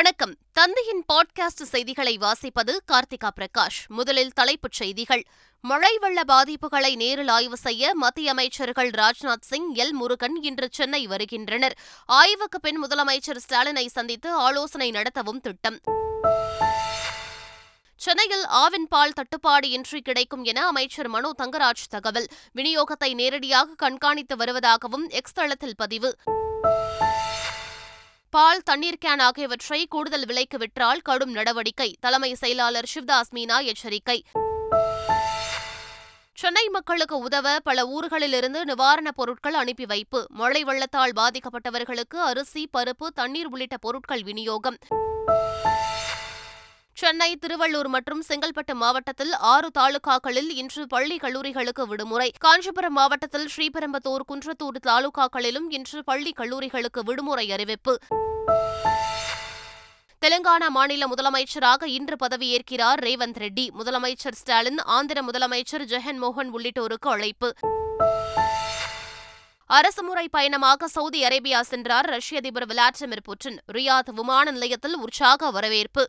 வணக்கம். தந்தையின் பாட்காஸ்ட் செய்திகளை வாசிப்பது கார்த்திகா பிரகாஷ். முதலில் தலைப்புச் செய்திகள். மழை வெள்ள பாதிப்புகளை நேரில் ஆய்வு செய்ய மத்திய அமைச்சர்கள் ராஜ்நாத் சிங் எல். முருகன் இன்று சென்னை வருகின்றனர். ஆய்வுக்கு பின் முதலமைச்சர் ஸ்டாலினை சந்தித்து ஆலோசனை நடத்தவும் திட்டம். சென்னையில் ஆவின் பால் தட்டுப்பாடு இன்றி கிடைக்கும் என அமைச்சர் மனோ தங்கராஜ் தகவல். விநியோகத்தை நேரடியாக கண்காணித்து வருவதாகவும் எக்ஸ் தளத்தில் பதிவு. பால் தண்ணீர் கேன் ஆகியவற்றை கூடுதல் விலைக்கு விற்றால் கடும் நடவடிக்கை தலைமை செயலாளர் சிவ்தாஸ் மீனா எச்சரிக்கை. சென்னை மக்களுக்கு உதவ பல ஊர்களிலிருந்து நிவாரணப் பொருட்கள் அனுப்பி வைப்பு மழை வெள்ளத்தால் பாதிக்கப்பட்டவர்களுக்கு அரிசி பருப்பு தண்ணீர் உள்ளிட்ட பொருட்கள் விநியோகம். சென்னை திருவள்ளூர் மற்றும் செங்கல்பட்டு மாவட்டத்தில் ஆறு தாலுகாக்களில் இன்று பள்ளி கல்லூரிகளுக்கு விடுமுறை. காஞ்சிபுரம் மாவட்டத்தில் ஸ்ரீபெரும்பத்தூர் குன்றத்தூர் தாலுகாக்களிலும் இன்று பள்ளி கல்லூரிகளுக்கு விடுமுறை அறிவிப்பு. தெலுங்கானா மாநில முதலமைச்சராக இன்று பதவியேற்கிறார் ரேவந்த் ரெட்டி. முதலமைச்சர் ஸ்டாலின் ஆந்திர முதலமைச்சர் ஜெகன்மோகன் உள்ளிட்டோருக்கு அழைப்பு. அரசுமுறை பயணமாக சவுதி அரேபியா சென்றார் ரஷ்ய அதிபர் விளாடிமிர் புட்டின். ரியாத் விமான நிலையத்தில் உற்சாக வரவேற்பு.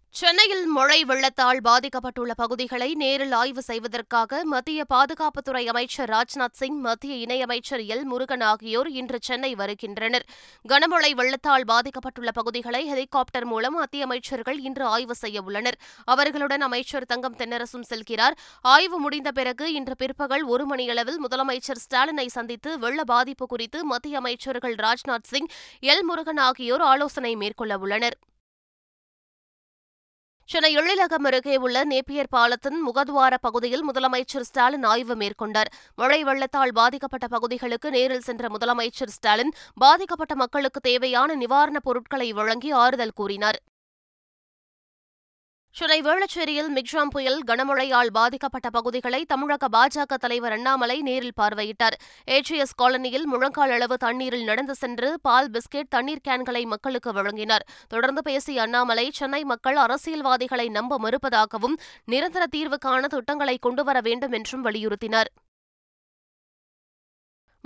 சென்னையில் மழை வெள்ளத்தால் பாதிக்கப்பட்டுள்ள பகுதிகளை நேரில் ஆய்வு செய்வதற்காக மத்திய பாதுகாப்புத்துறை அமைச்சர் ராஜ்நாத் சிங் மத்திய இணையமைச்சர் எல். முருகன் ஆகியோர் இன்று சென்னை வருகின்றனர். கனமழை வெள்ளத்தால் பாதிக்கப்பட்டுள்ள பகுதிகளை ஹெலிகாப்டர் மூலம் மத்திய அமைச்சர்கள் இன்று ஆய்வு செய்ய உள்ளனர். அவர்களுடன் அமைச்சர் தங்கம் தென்னரசும் செல்கிறார். ஆய்வு முடிந்த பிறகு இன்று பிற்பகல் ஒரு மணியளவில் முதலமைச்சர் ஸ்டாலினை சந்தித்து வெள்ள பாதிப்பு குறித்து மத்திய அமைச்சர்கள் ராஜ்நாத் சிங் எல். முருகன் ஆகியோர் ஆலோசனை மேற்கொள்ள உள்ளனர். சென்னை எழிலகம் அருகே உள்ள நேப்பியர் பாலத்தின் முகத்வார பகுதியில் முதலமைச்சர் ஸ்டாலின் ஆய்வு மேற்கொண்டார். மழை வெள்ளத்தால் பாதிக்கப்பட்ட பகுதிகளுக்கு நேரில் சென்ற முதலமைச்சர் ஸ்டாலின் பாதிக்கப்பட்ட மக்களுக்கு தேவையான நிவாரணப் பொருட்களை வழங்கி ஆறுதல் கூறினார். சென்னை வேளச்சேரியில் மிக்ஜாம் புயல் கனமழையால் பாதிக்கப்பட்ட பகுதிகளை தமிழக பாஜக தலைவர் அண்ணாமலை நேரில் பார்வையிட்டார். ஏஜிஎஸ் காலனியில் முழங்கால் அளவு தண்ணீரில் நடந்து சென்று பால் பிஸ்கெட் தண்ணீர் கேன்களை மக்களுக்கு வழங்கினார். தொடர்ந்து பேசிய அண்ணாமலை சென்னை மக்கள் அரசியல்வாதிகளை நம்ப மறுப்பதாகவும் நிரந்தர தீர்வு காண திட்டங்களை கொண்டுவர வேண்டும் என்றும் வலியுறுத்தினார்.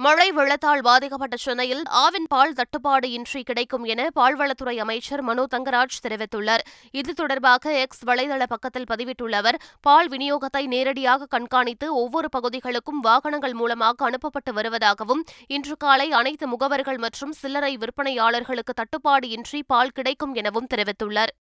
மழை வெள்ளத்தால் பாதிக்கப்பட்ட சென்னையில் ஆவின் பால் தட்டுப்பாடு இன்றி கிடைக்கும் என பால்வளத்துறை அமைச்சர் மனோ தங்கராஜ் தெரிவித்துள்ளார். இது தொடர்பாக எக்ஸ் வலைதள பக்கத்தில் பதிவிட்டுள்ள அவர் பால் விநியோகத்தை நேரடியாக கண்காணித்து ஒவ்வொரு பகுதிகளுக்கும் வாகனங்கள் மூலமாக அனுப்பப்பட்டு வருவதாகவும் இன்று காலை அனைத்து முகவர்கள் மற்றும் சில்லறை விற்பனையாளர்களுக்கு தட்டுப்பாடு இன்றி பால் கிடைக்கும் எனவும் தெரிவித்துள்ளார்.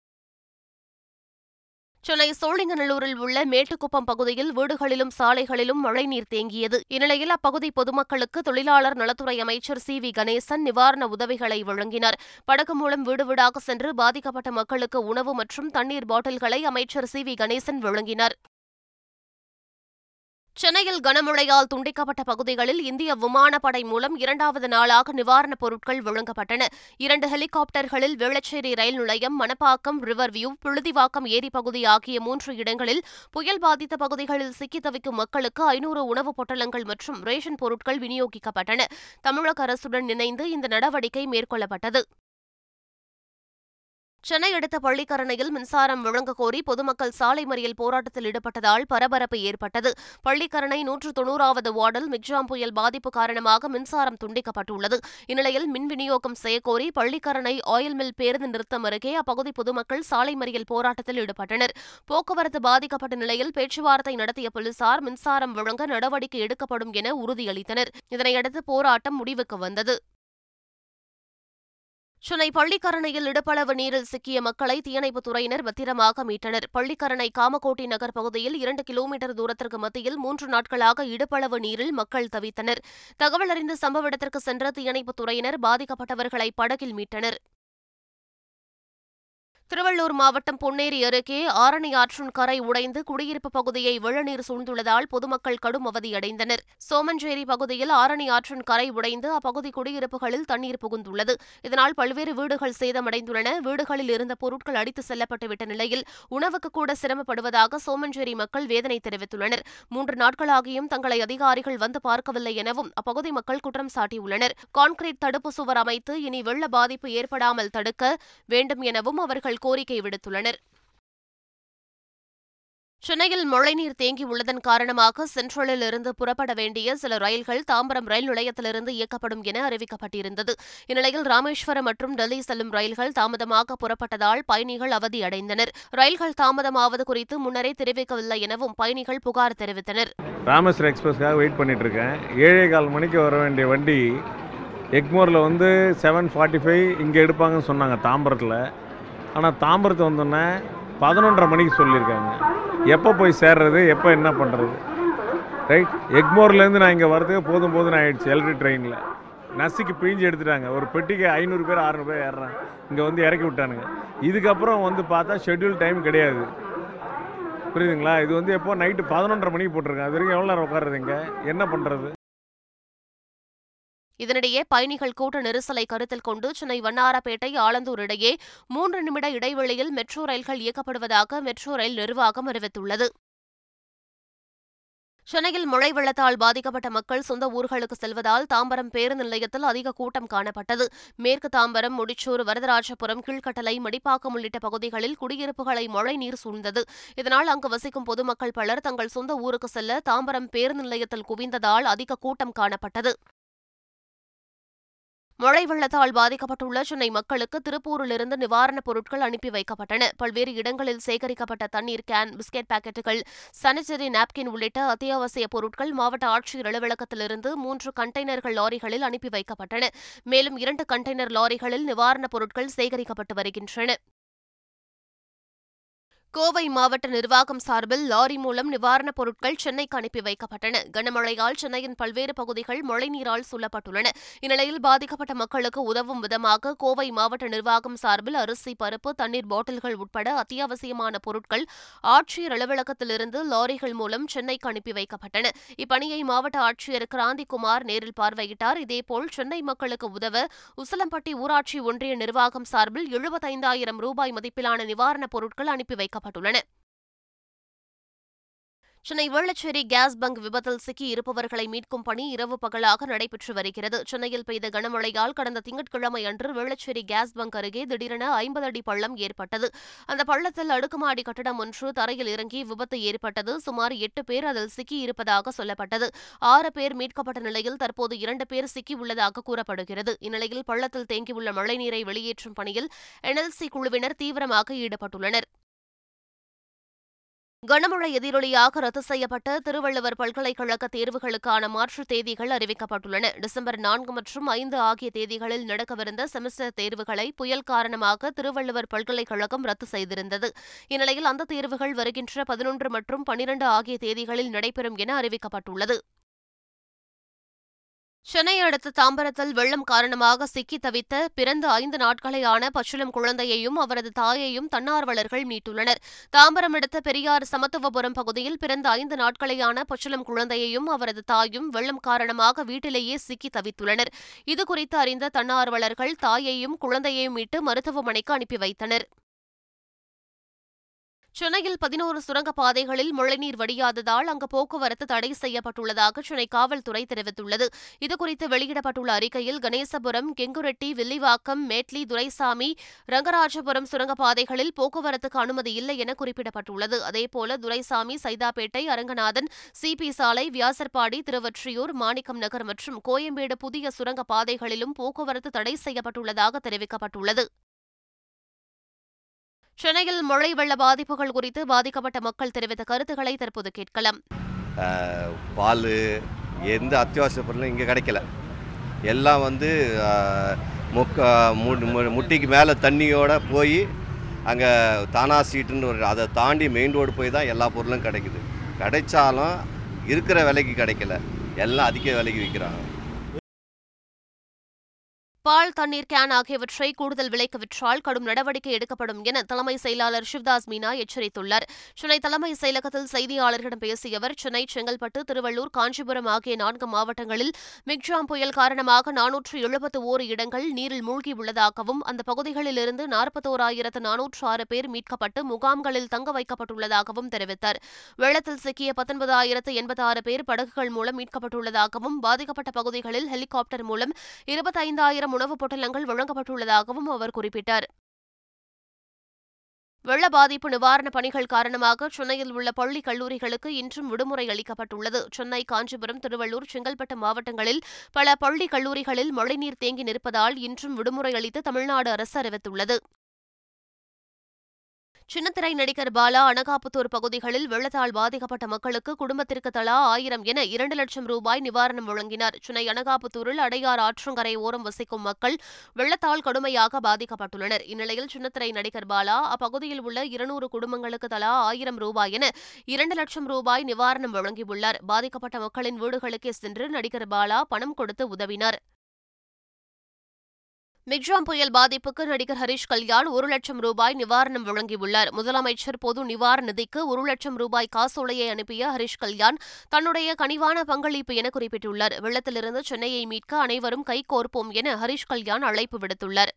சென்னை சோழிங்கநல்லூரில் உள்ள மேட்டுக்குப்பம் பகுதியில் வீடுகளிலும் சாலைகளிலும் மழைநீர் தேங்கியது. இந்நிலையில் அப்பகுதி பொதுமக்களுக்கு தொழிலாளர் நலத்துறை அமைச்சர் சி. வி. கணேசன் நிவாரண உதவிகளை வழங்கினார். படகு மூலம் வீடு வீடாக சென்று பாதிக்கப்பட்ட மக்களுக்கு உணவு மற்றும் தண்ணீர் பாட்டில்களை அமைச்சர் சி. வி. கணேசன் வழங்கினார். சென்னையில் கனமழையால் துண்டிக்கப்பட்ட பகுதிகளில் இந்திய விமானப்படை மூலம் இரண்டாவது நாளாக நிவாரணப் பொருட்கள் வழங்கப்பட்டன. இரண்டு ஹெலிகாப்டர்களில் வேளச்சேரி ரயில் நிலையம் மணப்பாக்கம் ரிவர் வியூ புழுதிவாக்கம் ஏரி பகுதி ஆகிய மூன்று இடங்களில் புயல் பாதித்த பகுதிகளில் சிக்கி தவிக்கும் மக்களுக்கு ஐநூறு உணவுப் பொட்டலங்கள் மற்றும் ரேஷன் பொருட்கள் விநியோகிக்கப்பட்டன. தமிழக அரசுடன் இணைந்து இந்த நடவடிக்கை மேற்கொள்ளப்பட்டது. சென்னை அடுத்த பள்ளிக்கரணையில் மின்சாரம் வழங்க கோரி பொதுமக்கள் சாலை மறியல் போராட்டத்தில் ஈடுபட்டதால் பரபரப்பு ஏற்பட்டது. பள்ளிக்கரணை நூற்று தொன்னூறாவது வார்டில் மிக்ஜாம் புயல் பாதிப்பு காரணமாக மின்சாரம் துண்டிக்கப்பட்டுள்ளது. இந்நிலையில் மின் விநியோகம் செய்யக்கோரி பள்ளிக்கரணை ஆயில் மில் பேருந்து நிறுத்தம் அருகே அப்பகுதி பொதுமக்கள் சாலை மறியல் போராட்டத்தில் ஈடுபட்டனர். போக்குவரத்து பாதிக்கப்பட்ட நிலையில் பேச்சுவார்த்தை நடத்திய போலீசார் மின்சாரம் வழங்க நடவடிக்கை எடுக்கப்படும் என உறுதியளித்தனர். இதனையடுத்து போராட்டம் முடிவுக்கு வந்தது. சென்னை பள்ளிக்கரணையில் இடுப்பளவு நீரில் சிக்கிய மக்களை தீயணைப்புத் துறையினர் பத்திரமாக மீட்டனர். பள்ளிக்கரணை காமகோட்டி நகர் பகுதியில் இரண்டு கிலோமீட்டர் தூரத்திற்கு மத்தியில் மூன்று நாட்களாக இடுப்பளவு நீரில் மக்கள் தவித்தனர். தகவல் அறிந்து சம்பவ இடத்திற்கு சென்ற தீயணைப்புத் துறையினர் பாதிக்கப்பட்டவர்களை படகில் மீட்டனர். திருவள்ளூர் மாவட்டம் பொன்னேரி அருகே ஆரணி ஆற்றின் கரை உடைந்து குடியிருப்பு பகுதியை வெள்ளநீர் சூழ்ந்துள்ளதால் பொதுமக்கள் கடும் அவதியடைந்தனர். சோமஞ்சேரி பகுதியில் ஆரணி ஆற்றின் கரை உடைந்து அப்பகுதி குடியிருப்புகளில் தண்ணீர் புகுந்துள்ளது. இதனால் பல்வேறு வீடுகள் சேதமடைந்துள்ளன. வீடுகளில் இருந்த பொருட்கள் அடித்து செல்லப்பட்டுவிட்ட நிலையில் உணவுக்கு கூட சிரமப்படுவதாக சோமஞ்சேரி மக்கள் வேதனை தெரிவித்துள்ளனர். மூன்று நாட்களாகியும் தங்களை அதிகாரிகள் வந்து பார்க்கவில்லை எனவும் அப்பகுதி மக்கள் குற்றம் சாட்டியுள்ளனர். கான்கிரீட் தடுப்பு சுவர் அமைத்து இனி வெள்ள பாதிப்பு ஏற்படாமல் தடுக்க வேண்டும் எனவும் அவர்கள் கோரிக்கை விடுத்துள்ளனர். சென்னையில் மழைநீர் தேங்கியுள்ளதன் காரணமாக சென்ட்ரலில் இருந்து புறப்பட வேண்டிய சில ரயில்கள் தாம்பரம் ரயில் நிலையத்திலிருந்து இயக்கப்படும் என அறிவிக்கப்பட்டிருந்தது. இந்நிலையில் ராமேஸ்வரம் மற்றும் டெல்லி செல்லும் ரயில்கள் தாமதமாக புறப்பட்டதால் பயணிகள் அவதியடைந்தனர். ரயில்கள் தாமதமாவது குறித்து முன்னரே தெரிவிக்கவில்லை எனவும் பயணிகள் புகார் தெரிவித்தனர். ராமேஸ்வரம் எக்ஸ்பிரஸ்க்காக வெயிட் பண்ணிட்டு இருக்கேன் ஏழே கால் மணிக்கு வர வேண்டிய வண்டி எக்மோரில் வந்து செவன் ஃபார்ட்டி ஃபைவ் இங்கே எடுப்பாங்கன்னு சொன்னாங்க தாம்பரத்தில். ஆனால் தாம்பரத்து வந்தோன்னே பதினொன்றரை மணிக்கு சொல்லியிருக்காங்க. எப்போ போய் சேர்றது? எப்போ என்ன பண்ணுறது ரைட் எக்மோர்லேருந்து நான் இங்கே வரதுக்கு போதும் போதும் ஆயிடுச்சு எலக்ட்ரிக் ட்ரெயினில் நசுக்கு பிழிஞ்சு எடுத்துட்டாங்க. ஒரு பெட்டிக்கு ஐநூறு பேர் ஆறுநூறு பேர் ஏறுறாங்க. இங்கே வந்து இறக்கி விட்டானுங்க. இதுக்கப்புறம் வந்து பார்த்தா ஷெட்யூல் டைம் கிடையாது. புரியுதுங்களா? இது வந்து எப்போ? நைட்டு பதினொன்றரை மணிக்கு போட்டிருக்காங்க. அது வரைக்கும் எவ்வளோ நேரம் உட்காருது இங்கே? என்ன பண்ணுறது இதனிடையே பயணிகள் கூட்ட நெரிசலை கருத்தில் கொண்டு சென்னை வண்ணாரப்பேட்டை ஆலந்தூர் இடையே மூன்று நிமிட இடைவெளியில் மெட்ரோ ரயில்கள் இயக்கப்படுவதாக மெட்ரோ ரயில் நிர்வாகம் அறிவித்துள்ளது. சென்னையில் மழை வெள்ளத்தால் பாதிக்கப்பட்ட மக்கள் சொந்த ஊர்களுக்கு செல்வதால் தாம்பரம் பேருந்து நிலையத்தில் அதிக கூட்டம் காணப்பட்டது. மேற்கு தாம்பரம் முடிச்சூர் வரதராஜபுரம் கீழ்கட்டளை மடிப்பாக்கம் உள்ளிட்ட பகுதிகளில் குடியிருப்புகளை மழை நீர் சூழ்ந்தது. இதனால் அங்கு வசிக்கும் பொதுமக்கள் பலர் தங்கள் சொந்த ஊருக்கு செல்ல தாம்பரம் பேருந்து நிலையத்தில் குவிந்ததால் அதிக கூட்டம் காணப்பட்டது. மழை வெள்ளத்தால் பாதிக்கப்பட்டுள்ள சென்னை மக்களுக்கு திருப்பூரிலிருந்து நிவாரணப் பொருட்கள் அனுப்பி வைக்கப்பட்டன. பல்வேறு இடங்களில் சேகரிக்கப்பட்ட தண்ணீர் கேன் பிஸ்கெட் பாக்கெட்டுகள் சானிட்டரி நாப்கின் உள்ளிட்ட அத்தியாவசிய பொருட்கள் மாவட்ட ஆட்சியர் அலுவலகத்திலிருந்து மூன்று கண்டெய்னர்கள் லாரிகளில் அனுப்பி வைக்கப்பட்டன. மேலும் இரண்டு கண்டெய்னர் லாரிகளில் நிவாரணப் பொருட்கள் சேகரிக்கப்பட்டு வருகின்றன. கோவை மாவட்ட நிர்வாகம் சார்பில் லாரி மூலம் நிவாரணப் பொருட்கள் சென்னைக்கு அனுப்பி வைக்கப்பட்டன. கனமழையால் சென்னையின் பல்வேறு பகுதிகள் மழைநீரால் சூழப்பட்டுள்ளன. இந்நிலையில் பாதிக்கப்பட்ட மக்களுக்கு உதவும் விதமாக கோவை மாவட்ட நிர்வாகம் சார்பில் அரிசி பருப்பு தண்ணீர் பாட்டில்கள் உட்பட அத்தியாவசியமான பொருட்கள் ஆட்சியர் அலுவலகத்திலிருந்து லாரிகள் மூலம் சென்னைக்கு அனுப்பி வைக்கப்பட்டன. இப்பணியை மாவட்ட ஆட்சியர் கிராந்திகுமார் நேரில் பார்வையிட்டார். இதேபோல் சென்னை மக்களுக்கு உதவ உசிலம்பட்டி ஊராட்சி ஒன்றிய நிர்வாகம் சார்பில் எழுபத்தைந்தாயிரம் ரூபாய் மதிப்பிலான நிவாரணப் பொருட்கள் அனுப்பி வைக்கப்பட்டன. வைக்கப்பட்டுள்ளன சென்னை வேளச்சேரி கேஸ் பங்க் விபத்தில் சிக்கி இருப்பவர்களை மீட்கும் பணி இரவு பகலாக நடைபெற்று வருகிறது. சென்னையில் பெய்த கனமழையால் கடந்த திங்கட்கிழமை அன்று வேளச்சேரி கேஸ் பங்க் அருகே திடீரென ஐம்பது அடி பள்ளம் ஏற்பட்டது. அந்த பள்ளத்தில் அடுக்குமாடி கட்டடம் ஒன்று தரையில் இறங்கி விபத்து ஏற்பட்டது. சுமார் எட்டு பேர் அதில் சிக்கி இருப்பதாக சொல்லப்பட்டது. ஆறு பேர் மீட்கப்பட்ட நிலையில் தற்போது இரண்டு பேர் சிக்கியுள்ளதாக கூறப்படுகிறது. இந்நிலையில் பள்ளத்தில் தேங்கியுள்ள மழைநீரை வெளியேற்றும் பணியில் என்எல்சி குழுவினர் தீவிரமாக ஈடுபட்டுள்ளனர். கனமழை எதிரொலியாக ரத்து செய்யப்பட்ட திருவள்ளுவர் பல்கலைக்கழக தேர்வுகளுக்கான மாற்றுத் தேதிகள் அறிவிக்கப்பட்டுள்ளன. டிசம்பர் நான்கு மற்றும் ஐந்து ஆகிய தேதிகளில் நடக்கவிருந்த செமஸ்டர் தேர்வுகளை புயல் காரணமாக திருவள்ளுவர் பல்கலைக்கழகம் ரத்து செய்திருந்தது. இந்நிலையில் அந்த தேர்வுகள் வருகின்ற பதினொன்று மற்றும் பனிரண்டு ஆகிய தேதிகளில் நடைபெறும் என அறிவிக்கப்பட்டுள்ளது. சென்னை அடுத்த தாம்பரத்தில் வெள்ளம் காரணமாக சிக்கி தவித்த பிறந்த ஐந்து நாட்களேயான பச்சிளம் குழந்தையையும் அவரது தாயையும் தன்னார்வலர்கள் மீட்டுள்ளனர். தாம்பரம் அடுத்த பெரியார் சமத்துவபுரம் பகுதியில் பிறந்த ஐந்து நாட்களேயான பச்சிளம் குழந்தையையும் அவரது தாயும் வெள்ளம் காரணமாக வீட்டிலேயே சிக்கி தவித்துள்ளனர். இதுகுறித்து அறிந்த தன்னார்வலர்கள் தாயையும் குழந்தையையும் மீட்டு மருத்துவமனைக்கு அனுப்பி வைத்தனர். சென்னையில் பதினோரு சுரங்கப்பாதைகளில் மழைநீர் வடியாததால் அங்கு போக்குவரத்து தடை செய்யப்பட்டுள்ளதாக சென்னை காவல்துறை தெரிவித்துள்ளது. இதுகுறித்து வெளியிடப்பட்டுள்ள அறிக்கையில் கணேசபுரம் கெங்குரெட்டி வில்லிவாக்கம் மேட்லி துரைசாமி ரங்கராஜபுரம் சுரங்கப்பாதைகளில் போக்குவரத்துக்கு அனுமதி இல்லை என குறிப்பிடப்பட்டுள்ளது. அதேபோல துரைசாமி சைதாப்பேட்டை அரங்கநாதன் சிபி சாலை வியாசர்பாடி திருவொற்றியூர் மாணிக்கம் நகர் மற்றும் கோயம்பேடு புதிய சுரங்கப்பாதைகளிலும் போக்குவரத்து தடை செய்யப்பட்டுள்ளதாக தெரிவிக்கப்பட்டுள்ளது. சென்னையில் மழை வெள்ள பாதிப்புகள் குறித்து பாதிக்கப்பட்ட மக்கள் தெரிவித்த கருத்துக்களை தற்போது கேட்கலாம். பால் எந்த அத்தியாவசிய பொருளும் இங்கே கிடைக்கல. எல்லாம் வந்து முக்க மு- முட்டிக்கு மேலே தண்ணியோட போய் அங்கே தானா சீட்டுன்னு ஒரு அதை தாண்டி மெயின் ரோடு போய் தான் எல்லா பொருளும் கிடைக்குது. கிடைச்சாலும் இருக்கிற விலைக்கு கிடைக்கல. எல்லாம் அதிக விலைக்கு விற்கிறாங்க பால் தண்ணீர் கேன் ஆகியவற்றை கூடுதல் விலைக்கு விற்றால் கடும் நடவடிக்கை எடுக்கப்படும் என தலைமை செயலாளர் சிவ்தாஸ் மீனா எச்சரித்துள்ளார். சென்னை தலைமை செயலகத்தில் செய்தியாளர்களிடம் பேசிய அவர் சென்னை செங்கல்பட்டு திருவள்ளூர் காஞ்சிபுரம் ஆகிய நான்கு மாவட்டங்களில் மிக்ஜாம் புயல் காரணமாக நானூற்று எழுபத்து ஓரு இடங்கள் நீரில் மூழ்கியுள்ளதாகவும் அந்த பகுதிகளிலிருந்து நாற்பத்தோராயிரத்து நானூற்று ஆறு பேர் மீட்கப்பட்டு முகாம்களில் தங்க வைக்கப்பட்டுள்ளதாகவும் தெரிவித்தார். வெள்ளத்தில் சிக்கிய பத்தொன்பதாயிரத்து எண்பத்தாறு பேர் படகுகள் மூலம் மீட்கப்பட்டுள்ளதாகவும் பாதிக்கப்பட்ட பகுதிகளில் ஹெலிகாப்டர் மூலம் இருபத்தைந்தாயிரம் உணவுப் பொட்டலங்கள் வழங்கப்பட்டுள்ளதாகவும் அவர் குறிப்பிட்டார். வெள்ள பாதிப்பு நிவாரணப் பணிகள் காரணமாக சென்னையில் உள்ள பள்ளி கல்லூரிகளுக்கு இன்றும் விடுமுறை அளிக்கப்பட்டுள்ளது. சென்னை காஞ்சிபுரம் திருவள்ளூர் செங்கல்பட்டு மாவட்டங்களில் பல பள்ளி கல்லூரிகளில் மழைநீர் தேங்கி நிற்பதால் இன்றும் விடுமுறை அளித்து தமிழ்நாடு அரசு அறிவித்துள்ளது. சின்னத்திரை நடிகர் பாலா அனகாபுத்தூர் பகுதிகளில் வெள்ளத்தால் பாதிக்கப்பட்ட மக்களுக்கு குடும்பத்திற்கு தலா ஆயிரம் என இரண்டு லட்சம் ரூபாய் நிவாரணம் வழங்கினார். சென்னை அனகாபுத்தூரில் அடையார் ஆற்றங்கரை ஓரம் வசிக்கும் மக்கள் வெள்ளத்தால் கடுமையாக பாதிக்கப்பட்டுள்ளனர். இந்நிலையில் சின்னத்திரை நடிகர் பாலா அப்பகுதியில் உள்ள இருநூறு குடும்பங்களுக்கு தலா ஆயிரம் ரூபாய் என இரண்டு லட்சம் ரூபாய் நிவாரணம் வழங்கியுள்ளார். பாதிக்கப்பட்ட மக்களின் வீடுகளுக்கே சென்று நடிகர் பாலா பணம் கொடுத்து உதவினார். மிக்ஜாம் புயல் பாதிப்புக்கு நடிகர் ஹரிஷ் கல்யாண் ஒரு லட்சம் ரூபாய் நிவாரணம் வழங்கியுள்ளார். முதலமைச்சர் பொது நிவாரண நிதிக்கு ஒரு லட்சம் ரூபாய் காசோலையை அனுப்பிய ஹரிஷ் கல்யாண் தன்னுடைய கனிவான பங்களிப்பு என குறிப்பிட்டுள்ளார். வெள்ளத்திலிருந்து சென்னையை மீட்க அனைவரும் கைகோர்ப்போம் என ஹரிஷ் கல்யாண் அழைப்பு விடுத்துள்ளார்.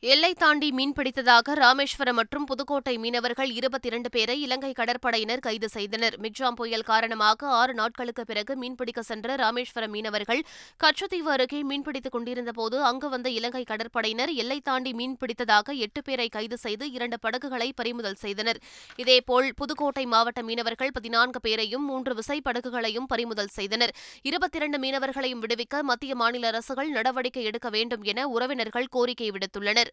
எல்லை தாண்டி மீன்பிடித்ததாக ராமேஸ்வரம் மற்றும் புதுக்கோட்டை மீனவர்கள் இருபத்தி இரண்டு பேரை இலங்கை கடற்படையினர் கைது செய்தனர். மிக்ஜாம் புயல் காரணமாக ஆறு நாட்களுக்கு பிறகு மீன்பிடிக்க சென்ற ராமேஸ்வரம் மீனவர்கள் கச்சத்தீவு அருகே மீன்பிடித்துக் கொண்டிருந்தபோது அங்கு வந்த இலங்கை கடற்படையினர் எல்லை தாண்டி மீன்பிடித்ததாக எட்டு பேரை கைது செய்து இரண்டு படகுகளை பறிமுதல் செய்தனர். இதேபோல் புதுக்கோட்டை மாவட்ட மீனவர்கள் பதினான்கு பேரையும் மூன்று விசைப்படகுகளையும் பறிமுதல் செய்தனர். இருபத்தி இரண்டு மீனவர்களையும் விடுவிக்க மத்திய மாநில அரசுகள் நடவடிக்கை எடுக்க வேண்டும் என உறவினர்கள் கோரிக்கை விடுத்துள்ளனர்.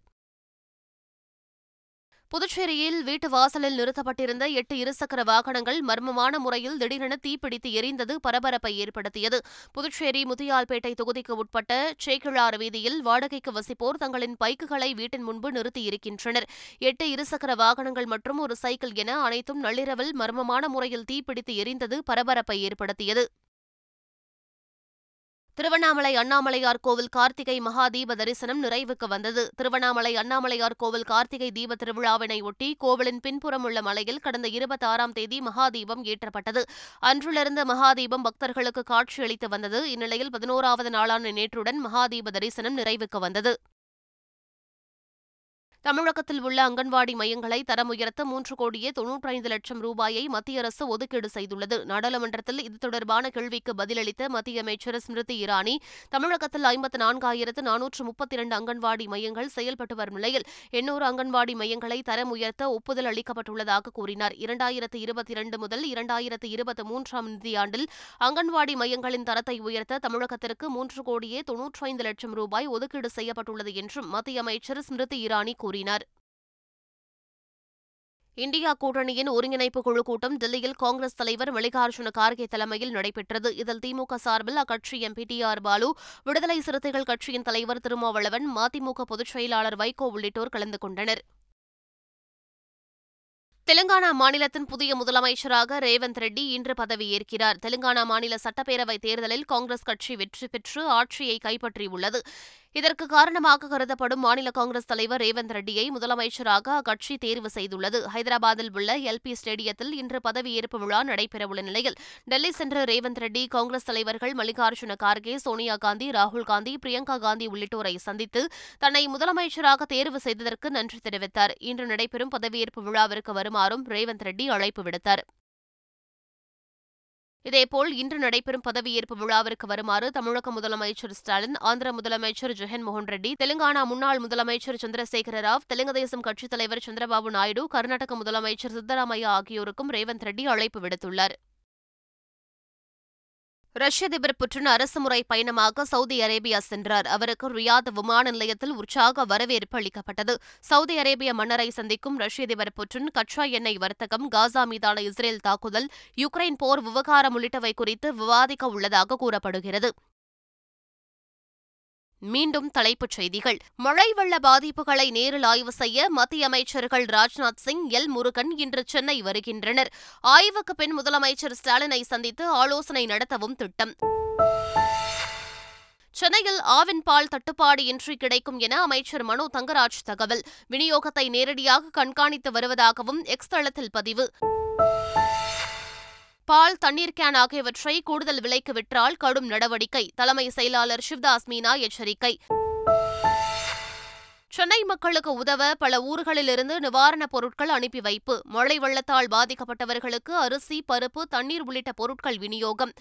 புதுச்சேரியில் வீட்டு வாசலில் நிறுத்தப்பட்டிருந்த எட்டு இருசக்கர வாகனங்கள் மர்மமான முறையில் திடீரென தீப்பிடித்து எரிந்தது பரபரப்பை ஏற்படுத்தியது. புதுச்சேரி முதியால்பேட்டை தொகுதிக்கு உட்பட்ட சேக்கிழாறு வீதியில் வாடகைக்கு வசிப்போர் தங்களின் பைக்குகளை வீட்டின் முன்பு நிறுத்தியிருக்கின்றனர். எட்டு இருசக்கர வாகனங்கள் மற்றும் ஒரு சைக்கிள் என அனைத்தும் நள்ளிரவில் மர்மமான முறையில் தீப்பிடித்து எரிந்தது பரபரப்பை ஏற்படுத்தியது. திருவண்ணாமலை அண்ணாமலையார் கோவில் கார்த்திகை மகா தீப தரிசனம் நிறைவுக்கு வந்தது. திருவண்ணாமலை அண்ணாமலையார் கோவில் கார்த்திகை தீப திருவிழாவினை ஒட்டி கோவிலின் பின்புறம் உள்ள மலையில் கடந்த இருபத்தாறாம் தேதி மகாதீபம் ஏற்றப்பட்டது. அன்றிலிருந்து மகாதீபம் பக்தர்களுக்கு காட்சியளித்து வந்தது. இந்நிலையில் பதினோராவது நாளான நேற்றுடன் மகாதீப தரிசனம் நிறைவுக்கு வந்தது. தமிழகத்தில் உள்ள அங்கன்வாடி மையங்களை தரம் உயர்த்த மூன்று கோடியே தொன்னூற்றைந்து லட்சம் ரூபாயை மத்திய அரசு ஒதுக்கீடு செய்துள்ளது. நாடாளுமன்றத்தில் இது தொடர்பான கேள்விக்கு பதிலளித்த மத்திய அமைச்சர் ஸ்மிருதி இரானி தமிழகத்தில் ஐம்பத்து நான்காயிரத்து நானூற்று முப்பத்தி இரண்டு அங்கன்வாடி மையங்கள் செயல்பட்டு வரும் நிலையில் எண்ணூறு அங்கன்வாடி மையங்களை தரம் உயர்த்த ஒப்புதல் அளிக்கப்பட்டுள்ளதாக கூறினார். இரண்டாயிரத்து இருபத்தி இரண்டு முதல் இரண்டாயிரத்து இருபத்தி மூன்றாம் நிதியாண்டில் அங்கன்வாடி மையங்களின் தரத்தை உயர்த்த தமிழகத்திற்கு மூன்று கோடியே தொன்னூற்றைந்து லட்சம் ரூபாய் ஒதுக்கீடு செய்யப்பட்டுள்ளது என்றும் மத்திய அமைச்சர் ஸ்மிருதி இரானி கூறினார். கூறினார். இந்தியா கூட்டணியின் ஒருங்கிணைப்பு குழு கூட்டம் டெல்லியில் காங்கிரஸ் தலைவர் மல்லிகார்ஜுன கார்கே தலைமையில் நடைபெற்றது. இதில் திமுக சார்பில் அக்கட்சி எம்பி டி. ஆர். பாலு விடுதலை சிறுத்தைகள் கட்சியின் தலைவர் திருமாவளவன் மதிமுக பொதுச் செயலாளர் வைகோ உள்ளிட்டோர் கலந்து கொண்டனர். தெலுங்கானா மாநிலத்தின் புதிய முதலமைச்சராக ரேவந்த் ரெட்டி இன்று பதவியேற்கிறார். தெலுங்கானா மாநில சட்டப்பேரவைத் தேர்தலில் காங்கிரஸ் கட்சி வெற்றி பெற்று ஆட்சியை கைப்பற்றியுள்ளது. இதற்கு காரணமாக கருதப்படும் மாநில காங்கிரஸ் தலைவர் ரேவந்த் ரெட்டியை முதலமைச்சராக அக்கட்சி தேர்வு செய்துள்ளது. ஹைதராபாத்தில் உள்ள எல்பி ஸ்டேடியத்தில் இன்று பதவியேற்பு விழா நடைபெறவுள்ள நிலையில் டெல்லி சென்ற ரேவந்த் ரெட்டி காங்கிரஸ் தலைவர்கள் மல்லிகார்ஜுன கார்கே சோனியா காந்தி ராகுல் காந்தி பிரியங்கா காந்தி உள்ளிட்டோரை சந்தித்து தன்னை முதலமைச்சராக தேர்வு செய்ததற்கு நன்றி தெரிவித்தார். இன்று நடைபெறும் பதவியேற்பு விழாவிற்கு வரும் வருமாறும் ரேவந்த் ரெட்டி அழைப்பு விடுத்தார். இதேபோல் இன்று நடைபெறும் பதவியேற்பு விழாவிற்கு வருமாறு தமிழக முதலமைச்சர் ஸ்டாலின் ஆந்திர முதலமைச்சர் ஜெகன்மோகன் ரெட்டி தெலுங்கானா முன்னாள் முதலமைச்சர் சந்திரசேகர ராவ் தெலுங்கு தேசம் கட்சித் தலைவர் சந்திரபாபு நாயுடு கர்நாடக முதலமைச்சர் சித்தராமையா ஆகியோருக்கும் ரேவந்த் ரெட்டி அழைப்பு விடுத்துள்ளார். ரஷ்ய அதிபர் புட்டின் அரசுமுறை பயணமாக சவுதி அரேபியா சென்றார். அவருக்கு ரியாத் விமான நிலையத்தில் உற்சாக வரவேற்பு அளிக்கப்பட்டது. சவுதி அரேபிய மன்னரை சந்திக்கும் ரஷ்ய அதிபர் புட்டின் கச்சா எண்ணெய் வர்த்தகம் காசா மீதான இஸ்ரேல் தாக்குதல் யுக்ரைன் போர் விவகாரம் உள்ளிட்டவை குறித்து விவாதிக்க உள்ளதாக கூறப்படுகிறது. மீண்டும் தலைப்புச் செய்திகள். மழை வெள்ள பாதிப்புகளை நேரில் ஆய்வு செய்ய மத்திய அமைச்சர்கள் ராஜ்நாத் சிங் எல். முருகன் இன்று சென்னை வருகின்றனர். ஆய்வுக்கு பின் முதலமைச்சர் ஸ்டாலினை சந்தித்து ஆலோசனை நடத்தவும் திட்டம். சென்னையில் ஆவின் பால் தட்டுப்பாடு இன்றி கிடைக்கும் என அமைச்சர் மனோ தங்கராஜ் தகவல். விநியோகத்தை நேரடியாக கண்காணித்து வருவதாகவும் எக்ஸ் தளத்தில் பதிவு. பால் தண்ணீர் கேன் ஆகியவற்றை கூடுதல் விலைக்கு விற்றால் கடும் நடவடிக்கை தலைமை செயலாளர் சிவ்தாஸ் மீனா எச்சரிக்கை. சென்னை மக்களுக்கு உதவ பல ஊர்களிலிருந்து நிவாரணப் பொருட்கள் அனுப்பி வைப்பு மழை வெள்ளத்தால் பாதிக்கப்பட்டவர்களுக்கு அரிசி பருப்பு தண்ணீர் உள்ளிட்ட பொருட்கள் விநியோகம்.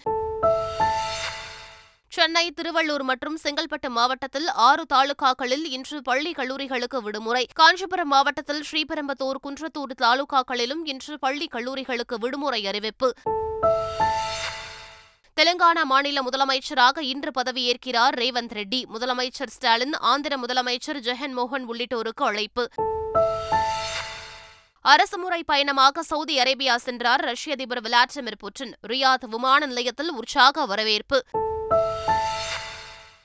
சென்னை திருவள்ளூர் மற்றும் செங்கல்பட்டு மாவட்டத்தில் ஆறு தாலுகாக்களில் இன்று பள்ளி கல்லூரிகளுக்கு விடுமுறை. காஞ்சிபுரம் மாவட்டத்தில் ஸ்ரீபெரும்பத்தூர் குன்றத்தூர் தாலுகாக்களிலும் இன்று பள்ளி கல்லூரிகளுக்கு விடுமுறை அறிவிப்பு. தெலுங்கானா மாநில முதலமைச்சராக இன்று பதவியேற்கிறார் ரேவந்த் ரெட்டி. முதலமைச்சர் ஸ்டாலின் ஆந்திர முதலமைச்சர் ஜெகன் மோகன் உள்ளிட்டோருக்கு அழைப்பு. அரசுமுறை பயணமாக சவுதி அரேபியா சென்றார் ரஷ்ய அதிபர் விளாடிமிர் புட்டின். ரியாத் விமான நிலையத்தில் உற்சாக வரவேற்பு.